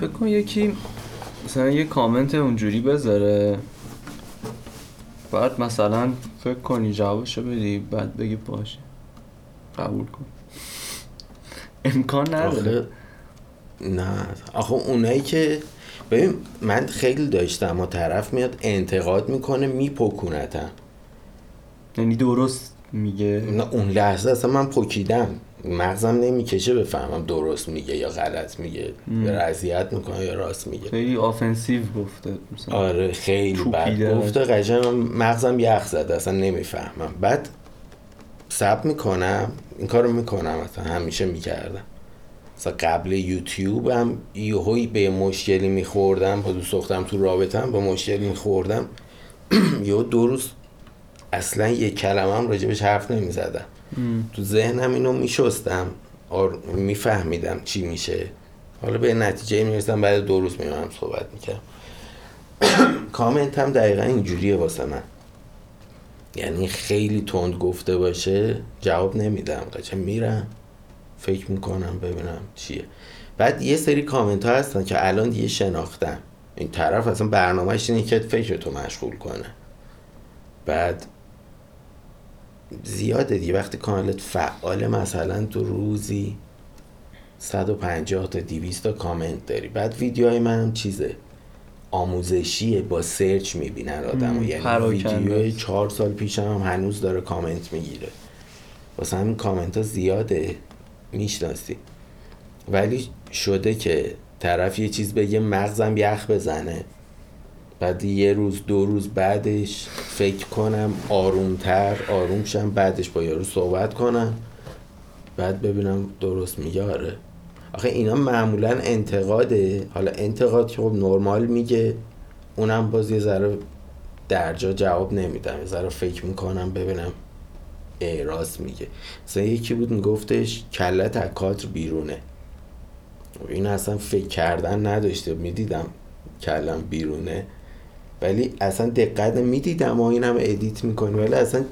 فکر کن یکی مثلا یه کامنت اونجوری بذاره. بعد مثلا فکر کنی جوابشو بدی بعد بگی باشه. قبول کن. امکان نداره. نه. آخه اونایی که ببین من خیلی داشتم و طرف میاد انتقاد می‌کنه میپکونتم یعنی درست میگه؟ نه اون لحظه اصلا من پکیدم مغزم نمی‌کشه بفهمم درست میگه یا غلط میگه. یا رضیت می‌کنه یا راست میگه. خیلی آفنسیو گفته مثلا. آره خیلی بد. گفته قشنگ مغزم یخ زده اصلا نمی‌فهمم. بعد سب می‌کنم این کارو می‌کنم اصلا همیشه می‌کردم. مثلا قبل یوتیوب هم به مشکلی میخوردم با دوست دخترم تو رابطم با مشکلی میخوردم. یهو دو روز اصلا یک کلمه هم راجبش حرف نمی‌زدم. تو ذهنم اینو میشستم. میفهمیدم چی میشه. حالا به نتیجه می‌رسم بعد دو روز میمونم صحبت می‌کردم. کامنت هم دقیقا اینجوریه واسه من. یعنی خیلی تند گفته باشه جواب نمیدم. قشنگ میرم فکر می‌کنم ببینم چیه. بعد یه سری کامنت ها هستن که الان دیگه شناختم. این طرف اصلا برنامهش اینه که فکر تو مشغول کنه. بعد زیاده دیگه. وقتی کانالت فعال مثلا تو روزی 150 تا 200 تا کامنت داری. بعد ویدیوهای منم چیزه. آموزشیه. با سرچ می‌بینن آدم یعنی. ویدیوهای چهار سال پیشم هم هنوز داره کامنت می‌گیره. واسه همین کامنت ها زیاده. می‌شناسی. ولی شده که طرف یه چیز بگه مغزم یخ بزنه. بعد یه روز دو روز بعدش فکر کنم آرومتر آروم شم بعدش با یارو صحبت کنم. بعد ببینم درست میگه آره. آخه اینا معمولا انتقاده. حالا انتقاد که خب نرمال میگه اونم باز یه ذره درجا جواب نمیدم. یه ذره فکر می‌کنم ببینم. راست میگه. مثلا یکی بود میگفتش کلت از کادر بیرونه. این اصلا فکر کردن نداشته. می‌دیدم کلم بیرونه. ولی اصلا دقت می‌دیدم و این هم ادیت می‌کنی ولی اصلا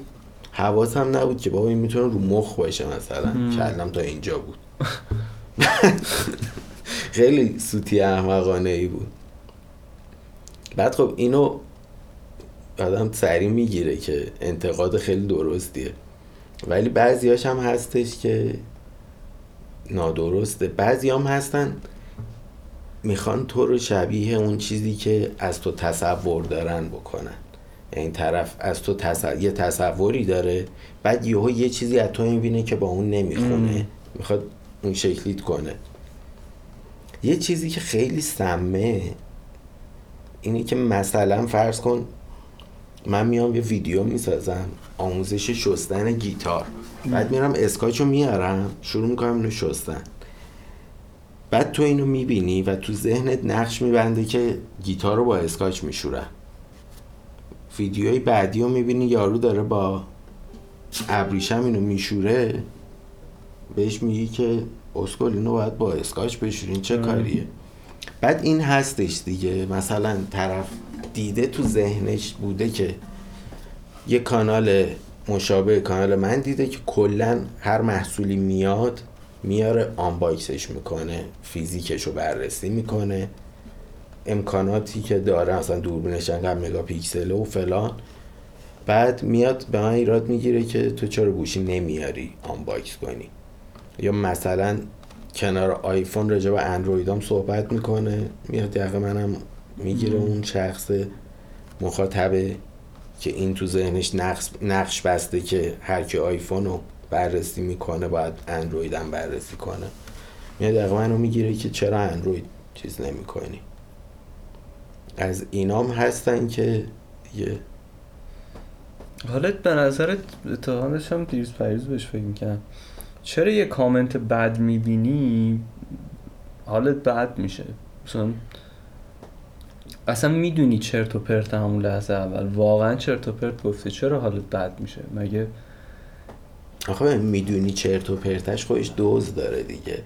حواسم نبود که بابا این می‌تونه رو مخ باشه مثلا. کلم تا اینجا بود. خیلی سوتی احمقانه ای بود. بعد خب اینو آدم سریع می‌گیره که انتقاد خیلی درستیه. ولی بعضیاش هم هستش که نادرسته. بعضی هم هستن می‌خوان تو رو شبیه اون چیزی که از تو تصور دارن بکنن. یعنی طرف از تو تصور... یه تصوری داره بعد یهو یه چیزی از تو می‌بینه که با اون نمی‌خونه می‌خواد اون شکلیت کنه. یه چیزی که خیلی سمه اینه که مثلا فرض کن من میام یه ویدیو می‌سازم آموزش شستن گیتار. بعد میرم اسکاچو میارم شروع می‌کنم اینو شستن. بعد تو اینو می‌بینی و تو ذهنت نقش میبنده که گیتار رو با اسکاچ میشورن. ویدیوی بعدی رو می‌بینی یارو داره با ابریشم اینو میشوره بهش میگی که اسکل اینو باید با اسکاچ بشورین چه کاریه؟ بعد این هستش دیگه. مثلا طرف دیده تو ذهنش بوده که یه کانال مشابه کانال من دیده که کلا هر محصولی میاد میاره unbox ش می‌کنه فیزیکش رو بررسی می‌کنه. امکاناتی که داره مثلا دوربینش انقدر مگاپیکسل و فلان. بعد میاد به من ایراد می‌گیره که تو چرا گوشی نمیاری unbox کنی. یا مثلا کنار آیفون راجع به اندرویدام صحبت می‌کنه. میاد یقه منم می‌گیره اون شخص مخاطبه که این تو ذهنش نقش, نقش بسته که هر کی آیفون رو بررسی می‌کنه باید اندروید هم بررسی کنه. میاد یقه منو می‌گیره که چرا اندروید چیز نمی‌کنی. از اینام هستن که یه حالا به نظرت اتفاقا داشتم دیروز پریز بهش فکر می‌کنم چرا یه کامنت بد می‌بینی؟ حالت بد میشه. مثلا اصلا می‌دونی چرت و پرت همون لحظه اول. واقعا چرت و پرت گفته چرا حالت بد میشه؟ مگه آخه می‌دونی چرت و پرتش خودش دوز داره دیگه.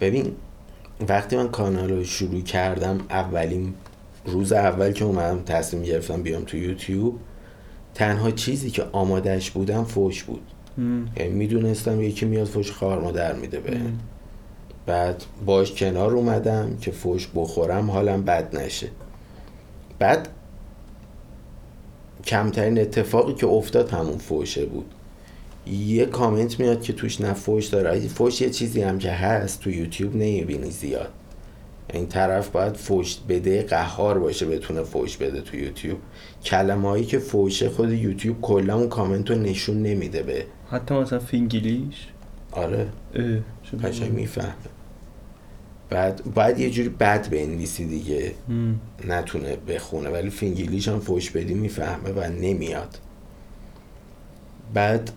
ببین وقتی من کانال رو شروع کردم اولین روز اول که اومدم تصمیم گرفتم بیام تو یوتیوب تنها چیزی که آمادش بودم فوش بود. یعنی می‌دونستم یکی میاد فوش خار مادر میده به. بعد باش کنار اومدم که فوش بخورم حالم بد نشه. بعد کمترین اتفاقی که افتاد همون فوشه بود. یه کامنت میاد که توش نه فوش داره. فوش یه چیزی هم که هست تو یوتیوب نمی‌بینی زیاد. این طرف باید فوش بده قهار باشه بتونه فوش بده تو یوتیوب. کلمه هایی که فوشه خود یوتیوب کلا اون کامنت رو نشون نمیده به. حتی مثلا فینگلیش آره. قشنگ؟ می‌فهمه. بعد باید یه جوری بد بنویسی دیگه. هم. نتونه بخونه. ولی فینگلیش هم فوش بدی می‌فهمه و نمیاد. بعد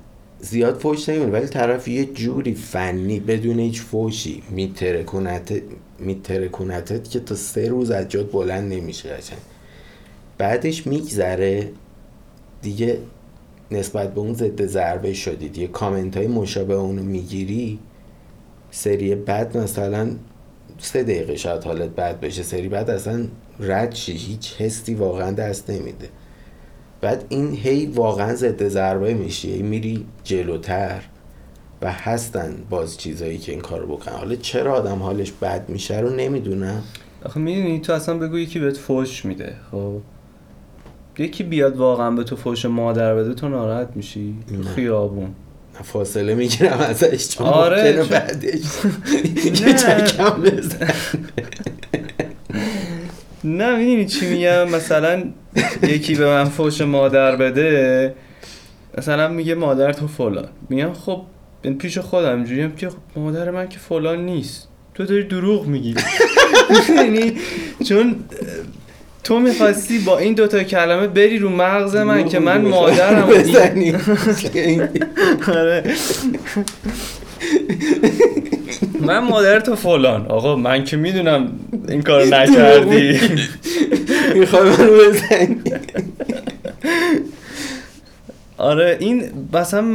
زیاد فوش نمیونه ولی طرف یه جوری فنی بدون هیچ فوشی میترکونت میترکونتت که تا سه روز از جات بلند نمیشه قشنگ. بعدش میگذره. دیگه نسبت به اون ضد ضربه شدی. دیگه کامنت های مشابه اونو می‌گیری. سری بعد مثلا سه دقیقه شاید حالت بد بشه. سری بعد اصلا رد هیچ حسی واقعا دست نمیده. بعد این هی واقعا ضد ضربه میشی هی میری جلوتر و هستن باز چیزایی که این کارو بکنن. حالا چرا آدم حالش بد میشه رو نمی‌دونم. آخه می‌دونی تو اصلا بگو یکی بهت فوش میده خب؟ یکی بیاد واقعا به تو فوش مادر بده تو ناراحت میشی. تو نه. خیابون. فاصله می‌گیرم ازش چون آره، ممکنه چون- بعدش. یه چکم بزن نه می‌دونی چی میگم؟ مثلا یکی به من فوش مادر بده مثلا میگه مادر تو فلان. میگم خب این پیش خودم اینجوریم که خب مادر من که فلان نیست. تو داری دروغ میگی. یعنی چون تو می‌خواستی با این دوتا کلمه بری رو مغز من که من مادرم. بزنی. آره. من مادر تو فلان. آقا من که می‌دونم این کارو نکردی. می‌خوای منو بزنی؟ آره این مثلا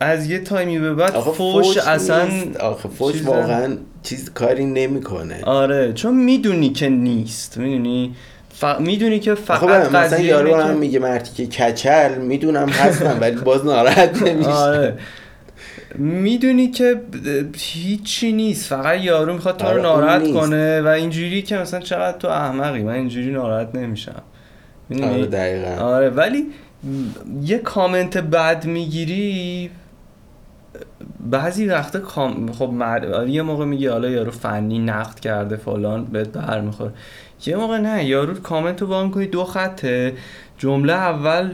از یه تایمی به بعد آخه فوش اصلا. آخه فوش. واقعا چیز کاری نمی‌کنه. آره چون می‌دونی که نیست. می‌دونی؟ ف... می‌دونی که فقط آخه مثلا یارو هم میگه مرتی که کچل می‌دونم هستم ولی باز ناراحت نمیشه آره می‌دونی که هیچی نیست. فقط یارو می‌خواد تو آره، رو اون ناراحت. کنه و اینجوری که مثلا چقدر تو احمقی. من اینجوری ناراحت نمیشم؟ آره دقیقا. آره ولی یه کامنت بد می‌گیری بعضی وقتا کام... خب مر... یه موقع میگه حالا یارو فنی نقد کرده فلان بهت برمیخوره یه موقع نه یارو کامنت رو وام کنی دو خطه. جمله اول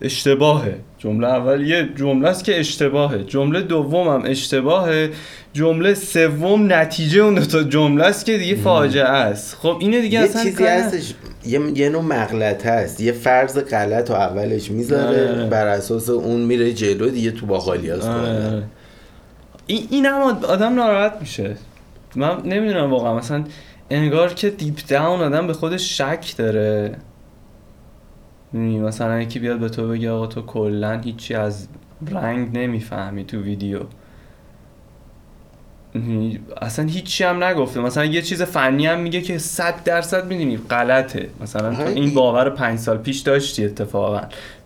اشتباهه. جمله اول یه جمله است که اشتباهه. جمله دوم هم اشتباهه. جمله سوم نتیجه اون دو تا جمله است که دیگه فاجعه است. خب اینو دیگه یه اصلا چیزی هستش یه, یه نوع مغلطه هست یه فرض غلط رو اولش می‌ذاره آره. بر اساس اون میره جلو دیگه تو باقالی هست آره،. این این هم آدم ناراحت میشه. من نمی‌دونم واقعا. مثلا انگار که دیپ داون آدم به خودش شک داره. مثلا یکی بیاد به تو بگه آقا تو کلا هیچی از رنگ نمی‌فهمی تو ویدیو. اصلا هیچی هم نگفته. مثلا یه چیز فنی هم میگه که صد درصد می‌دونی غلطه. مثلا تو این باور پنج سال پیش داشتی اتفاقا.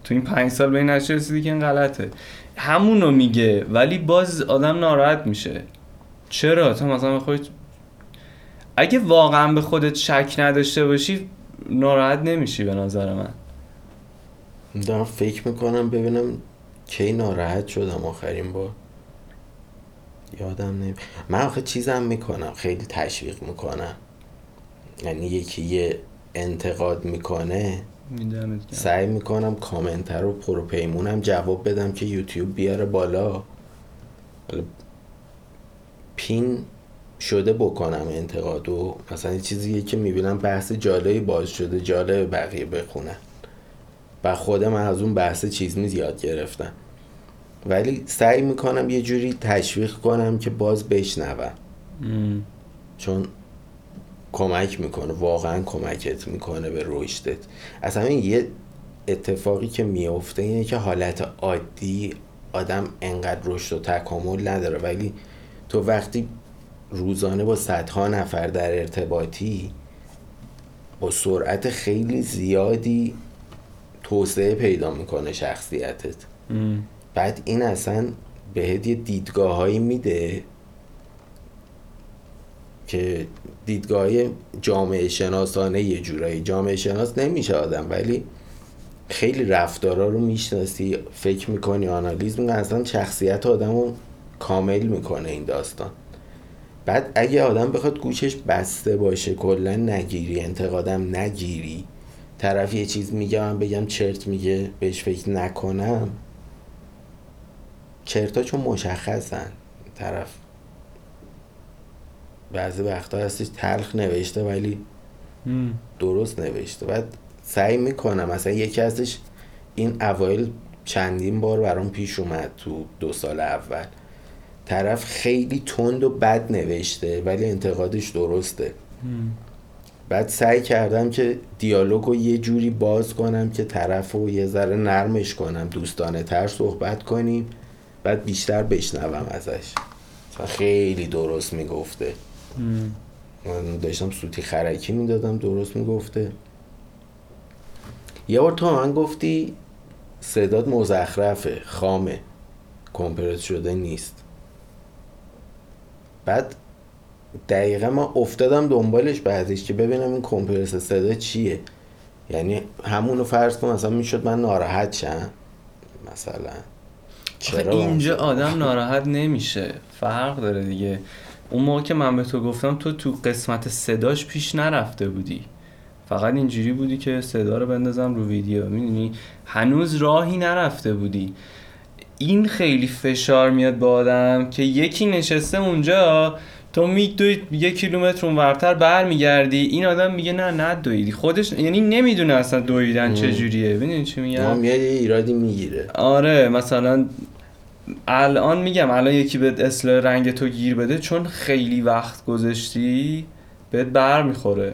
تو این پنج سال به این نتیجه رسیدی که این غلطه. همونو میگه ولی باز آدم ناراحت میشه. چرا؟ تو مثلا خودت اگه واقعا به خودت شک نداشته باشی ناراحت نمیشی به نظر من. دارم فکر می‌کنم ببینم کی ناراحت شدم آخرین بار. یادم نمی من آخه چیزم می‌کنم خیلی تشویق می‌کنم. یعنی یکی یه انتقاد می‌کنه. سعی می‌کنم کامنت رو پروپیمونم جواب بدم که یوتیوب بیاره بالا. پین شده بکنم انتقادو. مثلا یه چیزیه که می‌بینم بحث جالبی باز شده جالب بقیه بخونن و خودم از اون بحث چیز می زیاد گرفتم. ولی سعی می‌کنم یه جوری تشویق کنم که باز بشنوم. چون کمک می‌کنه واقعا کمکت می‌کنه به رشدت. اصلا این یه اتفاقی که میفته اینه که حالت عادی آدم انقدر رشد و تکامل نداره. ولی تو وقتی روزانه با صدها نفر در ارتباطی با سرعت خیلی زیادی توسعه پیدا می‌کنه شخصیتت. ام. بعد این اصلا بهت یه دیدگاه هایی میده که دیدگاه جامعه شناسانه یه جورایی. جامعه شناس نمیشه آدم ولی خیلی رفتارا رو می‌شناسی فکر می‌کنی آنالیز می‌کنی اصلا شخصیت آدم رو کامل می‌کنه این داستان. بعد اگه آدم بخواد گوشش بسته باشه کلا نگیری انتقادم نگیری طرف یه چیز میگه من بگم چرت میگه بهش فکر نکنم. چرتا چون مشخصن. طرف بعضی وقتا هستش تلخ نوشته ولی درست نوشته. بعد سعی می‌کنم. مثلا یکی ازش این اوایل چندین بار برام پیش اومد تو دو سال اول. طرف خیلی تند و بد نوشته ولی انتقادش درسته. بعد سعی کردم که دیالوگ رو یه جوری باز کنم که طرف رو یه ذره نرمش کنم دوستانه تر صحبت کنیم بعد بیشتر بشنوم ازش. خیلی درست می‌گفته. من داشتم سوتی خرکی می‌دادم درست می‌گفته. یه بار تو من گفتی صدات مزخرفه خامه. کمپرس شده نیست. بعد دقیقا من افتادم دنبالش بعدش که ببینم این کمپرس صدا چیه. یعنی همونو فرض کن مثلا می‌شد من ناراحت شم مثلا. چرا اینجا آدم ناراحت نمیشه. فرق داره دیگه. اون موقع که من به تو گفتم تو تو قسمت صداش پیش نرفته بودی. فقط اینجوری بودی که صدا رو بندازم رو ویدیو. می‌دونی؟ هنوز راهی نرفته بودی. این خیلی فشار میاد با آدم که یکی نشسته اونجا تو میدوی یک کیلومتر اونورتر برمیگردی این آدم میگه نه نه دویدی. خودش یعنی نمی‌دونه اصلا دویدن چجوریه. ببینید چی میگم؟ میاد یه ایرادی می‌گیره. آره مثلا الان میگم الان یکی به اصلاح رنگ تو گیر بده چون خیلی وقت گذاشتی بهت بر می‌خوره.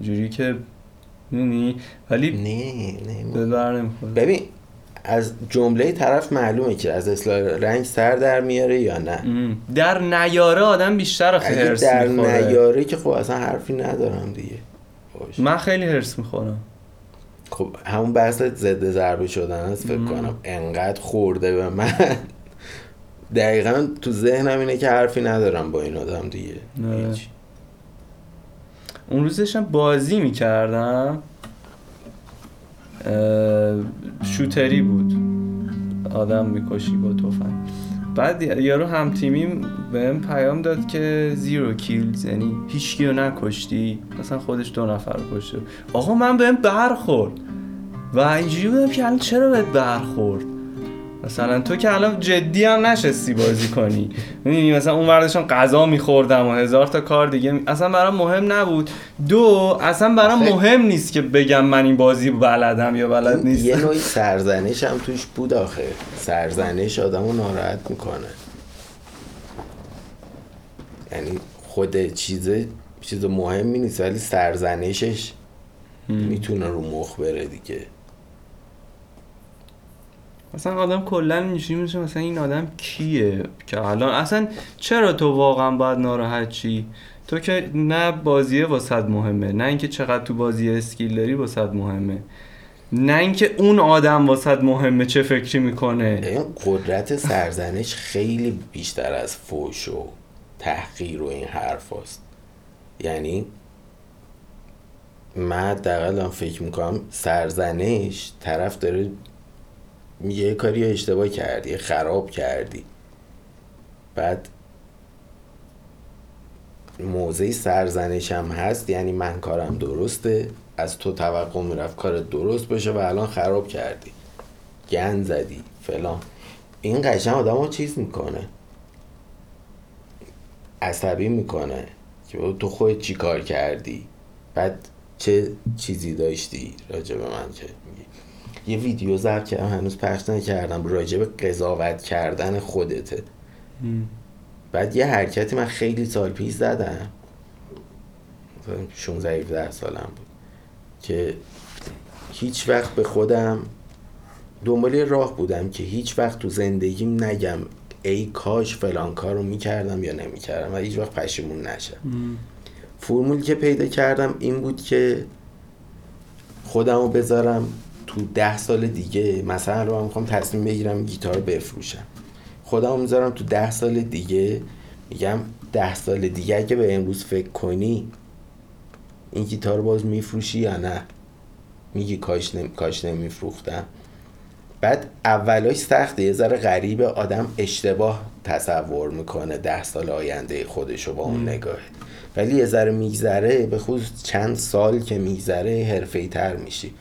جوری که می‌دونی؟ ولی نه نه بر نمی‌خوره. ببین از جمله طرف معلومه که از اصلاح رنگ سر در میاره یا نه. در نیاره آدم بیشتر آخه هرس در می‌خوره. نیاره که خب اصلا حرفی ندارم دیگه. باش. من خیلی هرس می‌خورم. خب همون بحث ضد ضربه شدن است فکر کنم انقدر خورده به من. دقیقا تو ذهنم اینه که حرفی ندارم با این آدم دیگه. هیچ. اون روزشم بازی می‌کردم. شوتری بود. آدم می‌کشی با توفن بعد یارو هم تیمیم بهم پیام داد که زیرو کیلز یعنی هیچ رو نکشتی. مثلا خودش دو نفر کشته. آقا من بهم برخورد. و اینجوری بودم که الان چرا بهت برخورد؟ مثلا تو که الان جدی هم نشستی بازی کنی. می‌دونی مثلا اون وردشان غذا میخوردم و هزار تا کار دیگه اصلا برام مهم نبود. دو اصلا برام مهم نیست که بگم من این بازی بلدم یا بلد نیست یه نوعی سرزنش هم توش بود آخه. سرزنش آدمو ناراحت می‌کنه. یعنی خود چیزه چیز مهمی نیست ولی سرزنشش می‌تونه رو مخ بره دیگه. مثلا آدم کلا اینجوری میشه مثلا این آدم کیه که الان؟ اصلا چرا تو واقعا باید ناراحت چی تو که نه بازیه واسط مهمه نه اینکه چقدر تو بازی اسکیل داری واسط مهمه. نه اینکه اون آدم واسط مهمه چه فکری می‌کنه. قدرت سرزنش خیلی بیشتر از فوش و تحقیر و این حرف هست. یعنی من دقیقا فکر می‌کنم سرزنش طرف داره یه کاری اشتباه کردی خراب کردی. بعد موضع سرزنش هم هست یعنی من کارم درسته از تو توقع می‌رفت کار درست باشه و الان خراب کردی. گند زدی فلان. این قشن آدم ها چیز می‌کنه. عصبی می‌کنه. که تو خود چی کار کردی؟ بعد چه چیزی داشتی راجع به من که یه ویدیو ضبط کردم هنوز پخش نکردم راجع به قضاوت کردن خودته. بعد یه حرکتی من خیلی سال پیش زدم. 16 17 سالم بود. که هیچ وقت به خودم دنبال راه بودم که هیچ وقت تو زندگیم نگم ای کاش فلان کار رو می‌کردم یا نمی‌کردم و هیچ وقت پشیمون نشم. فرمولی که پیدا کردم این بود که خودم رو بذارم تو ده سال دیگه مثلا رو می‌خوام تصمیم بگیرم گیتار بفروشم. خودم می‌ذارم تو ده سال دیگه میگم ده سال دیگه اگه به امروز فکر کنی این گیتار رو باز میفروشی یا نه؟ میگی کاش, نمی... کاش نمیفروختم. بعد اولاش سخته یه ذره غریبه آدم اشتباه تصور می‌کنه ده سال آینده خودشو با اون نگاهه ولی یه ذره میگذره به خصوص چند سال که میگذره حرفه تر میشی.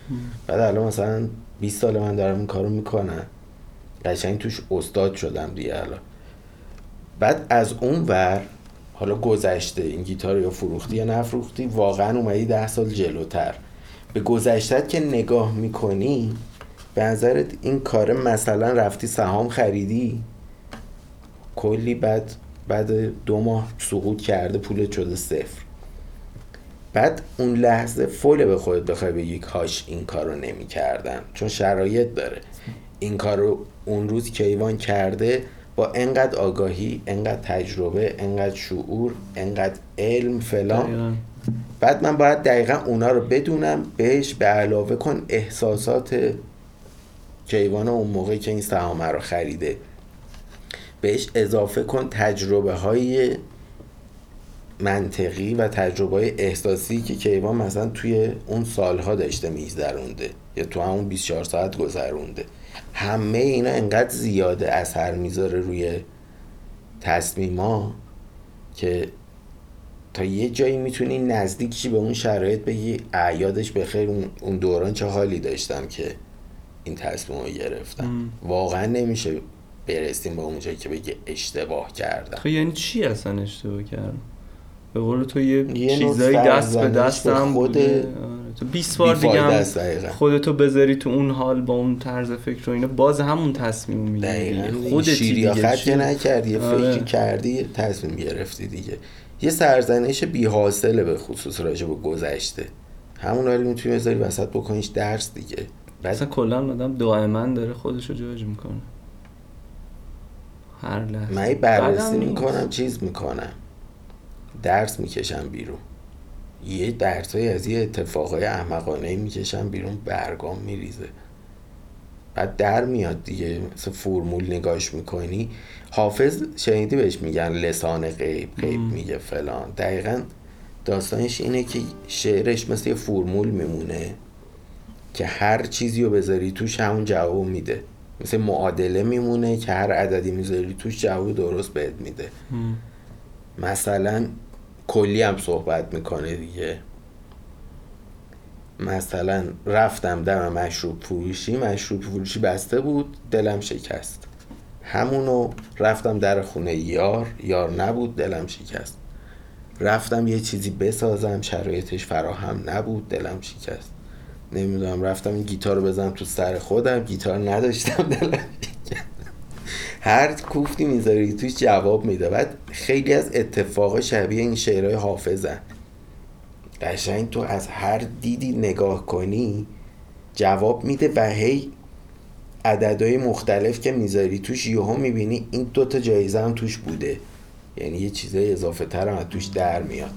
بعد الان مثلا 20 سال من دارم این کارو می‌کنم. قشنگ توش استاد شدم دیگه الان. بعد از اون ور حالا گذشته این گیتار یا فروختی یا نفروختی واقعا اومدی ده سال جلوتر. به گذشتت که نگاه می‌کنی به نظرت این کار مثلا رفتی سهام خریدی کلی بعد بعد دو ماه سقوط کرده پولت شده صفر. بعد اون لحظه فول به خودت بخوای بگی کاش این کارو نمی کردم چون شرایط داره. این کارو اون روز کیوان کرده با انقدر آگاهی انقدر تجربه انقدر شعور انقدر علم فلان. بعد من باید دقیقا اونا رو بدونم بهش به علاوه کن احساسات کیوان اون موقع که این سهامه رو خریده. بهش اضافه کن تجربه های منطقی و تجربه های احساسی که کیوان مثلا توی اون سالها داشته میگذرونده یا تو همون 24 ساعت گذرونده. همه اینا انقدر زیاده اثر می‌ذاره روی تصمیما که تا یه جایی می‌تونی نزدیک به اون شرایط بگی اعیادش بخیر اون دوران چه حالی داشتم که این تصمیم رو گرفتم واقعا نمیشه برسیم به اونجایی که بگی اشتباه کردم. خب یعنی چی اصلا اشتباه کردم؟ به قول تو یه, یه چیزایی دست به دست هم بوده. آره. تو 20 بار دیگه هم خودتو بذاری تو اون حال با اون طرز فکر و اینا باز همون تصمیم می‌گیری خودت شیری خط نکردی یه آره. فکری کردی تصمیم گرفتی دیگه. یه سرزنش بی حاصله به خصوص راجع به گذشته. همون حالی می‌تونی بذاری وسط بکنیش درس دیگه. اصلا کلا آدم دائما داره خودشو جاج می‌کنه. هر لحظه. من بررسی می‌کنم چیز می‌کنم. درس می‌کشم بیرون. یه درس های از یه اتفاقای احمقانه می‌کشم بیرون برگام میریزه. بعد در میاد دیگه. مثل فرمول نگاش می‌کنی. حافظ شنیدی بهش میگن لسان غیب غیب میگه فلان. دقیقا داستانش اینه که شعرش مثل یه فرمول میمونه که هر چیزی رو بذاری توش همون جواب میده. مثل معادله میمونه که هر عددی می‌ذاری توش جواب درست بهت میده. مثلا کلی هم صحبت می‌کنه دیگه. مثلا رفتم دم مشروب فروشی مشروب فروشی بسته بود دلم شکست. همونو رفتم در خونه یار یار نبود دلم شکست. رفتم یه چیزی بسازم شرایطش فراهم نبود دلم شکست. نمی‌دونم رفتم این گیتار رو بزنم تو سر خودم گیتار نداشتم دلم هر کوفتی می‌ذاری توش جواب میده. بعد خیلی از اتفاق شبیه این شعرهای حافظن قشنگ تو از هر دیدی نگاه کنی جواب میده و هی عددهای مختلف که می‌ذاری توش یهو می‌بینی این دوتا جایزه هم توش بوده. یعنی یه چیزای اضافه تر هم توش در میاد.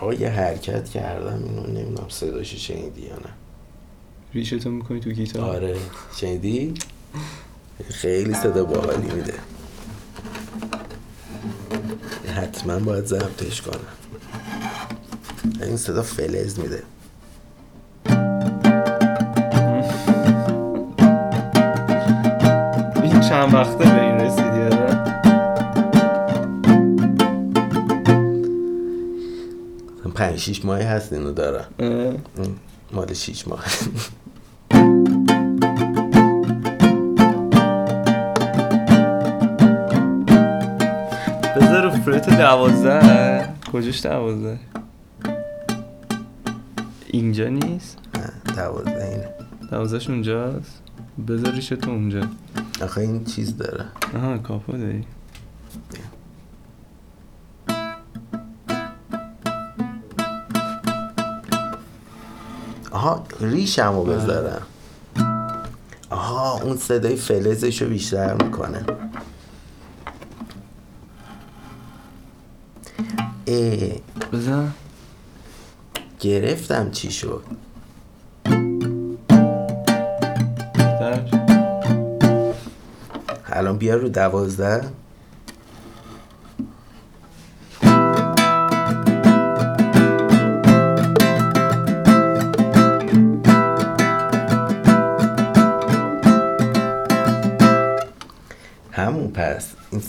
آقا یه حرکت کردم اینو نمی‌دونم صداشو شنیدی یا نه. ریشتو می‌کنی تو گیتار؟ آره. شنیدی؟ خیلی صدا باحالی میده. حتما باید ضبطش کنم. این صدا فلز میده. این چند وقته؟ پنج شیش ماهی هست اینو دارم. مال شیش ماه. بذار فرت دوازده. کجاش دوازده؟ اینجا نیست؟ دوازده اینه. دوازدهش اونجاست؟ بذاریش تو اونجا. آخه این چیز داره. آها کافا داری. آها ریشمو بذارم. آها اون صدای فلزش رو بیشتر می‌کنه. ای. بزن گرفتم چی شد؟ الان بیا رو دوازده.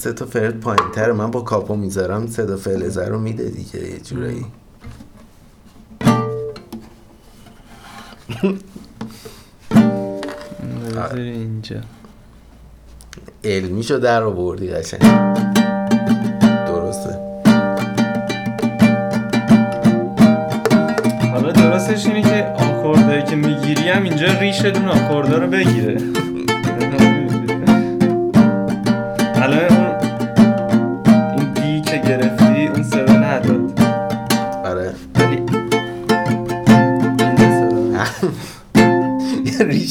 سه تا فرد پایین تره من با کاپو می‌ذارم صدا فلزه رو میده دیگه یه جورایی. اینجا. علمیشو در آوردی قشنگ. درسته. حالا درستش اینه که آکوردهایی که می‌گیری هم اینجا ریش دون آکوردا رو بگیره.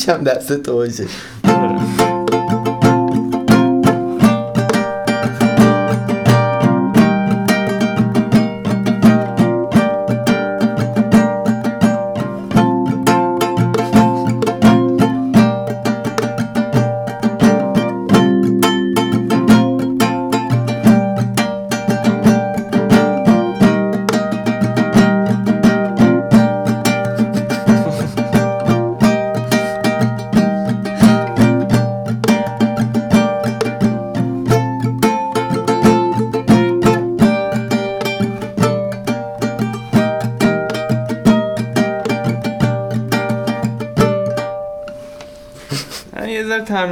رو ریشم دست تو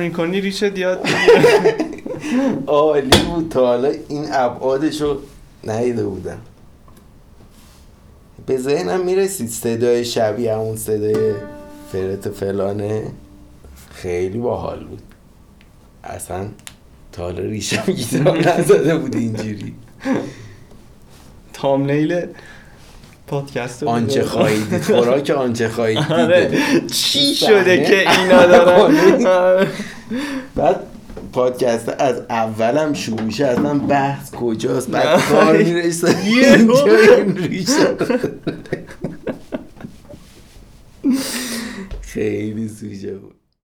یه ذره تمرین کنی ریشت یاد. عالی بود. تا حالا این ابعادشو ندیده بودم. به ذهنم می‌رسید صدای شبیه همون صدای فرت فلانه. خیلی باحال بود. اصلا تا حالا ریشم گیتار نزده بود اینجوری. تامنیل پادکست رو آنچه. خواهید خوراک آنچه خواهید آره. چی. شده که اینا دارن آره. بعد پادکست از اولم شروع میشه اصلا بحث کجاست بعد. کار می‌رسه ریشه خیلی سوژه بود